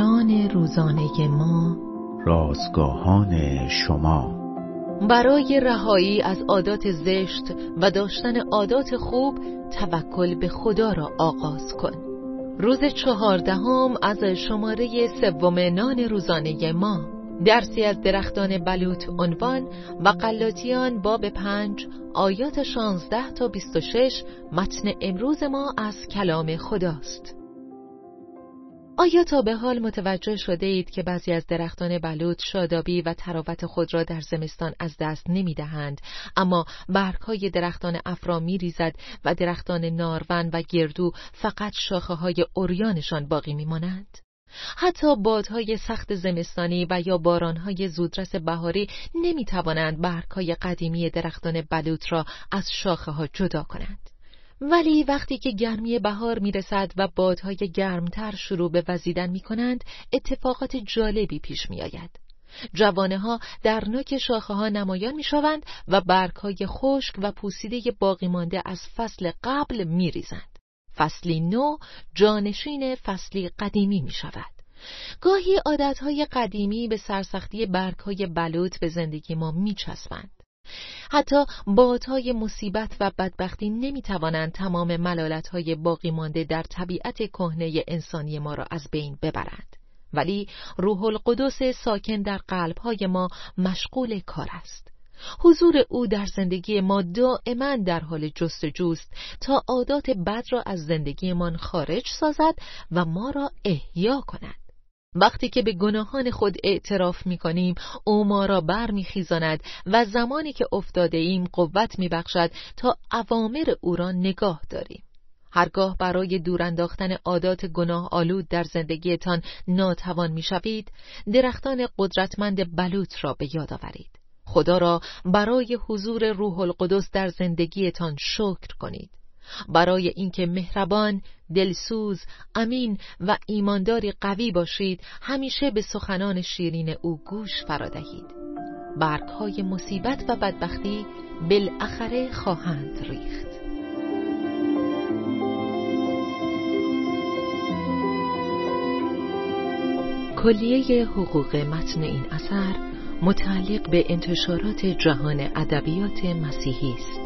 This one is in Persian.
روزانه ما. رازگاهان شما. برای رهایی از عادات زشت و داشتن عادات خوب توکل به خدا را آغاز کن. روز چهاردهم از شماره سوم نان روزانه ما. درسی از درختان بلوط عنوان و قلاتیان باب پنج آیات شانزده تا بیست و شش متن امروز ما از کلام خداست. آیا تا به حال متوجه شده اید که بعضی از درختان بلوط شادابی و تراوت خود را در زمستان از دست نمی دهند اما برگهای درختان افرا می ریزد و درختان نارون و گردو فقط شاخه های اوریانشان باقی می مانند؟ حتی بادهای سخت زمستانی و یا بارانهای زودرس بهاری نمی توانند برگهای قدیمی درختان بلوط را از شاخه ها جدا کنند. ولی وقتی که گرمی بهار می‌رسد و بادهای گرمتر شروع به وزیدن می کنند اتفاقات جالبی پیش می آید. جوانه ها در نوک شاخه ها نمایان می شوند و برگ های خشک و پوسیده باقی مانده از فصل قبل می ریزند. فصلی نو جانشین فصلی قدیمی می شود. گاهی عادتهای قدیمی به سرسختی برگهای بلوط به زندگی ما می چسبند. حتی بادهای مصیبت و بدبختی نمی توانند تمام ملالتهای باقی مانده در طبیعت کهنه انسانی ما را از بین ببرند. ولی روح القدس ساکن در قلبهای ما مشغول کار است. حضور او در زندگی ما دائما در حال جستجوست تا عادات بد را از زندگیمان خارج سازد و ما را احیا کند. وقتی که به گناهان خود اعتراف می کنیم او ما را بر می و زمانی که افتاده ایم قوت می بخشد تا عوامر او را نگاه داریم. هرگاه برای دور انداختن عادات گناه آلود در زندگیتان ناتوان می شوید درختان قدرتمند بلوط را به یاد آورید. خدا را برای حضور روح القدس در زندگیتان شکر کنید. برای اینکه مهربان، دلسوز، امین و ایمانداری قوی باشید همیشه به سخنان شیرین او گوش فرادهید برگهای مصیبت و بدبختی بالاخره خواهند ریخت کلیه حقوق متن این اثر متعلق به انتشارات جهان ادبیات مسیحی است.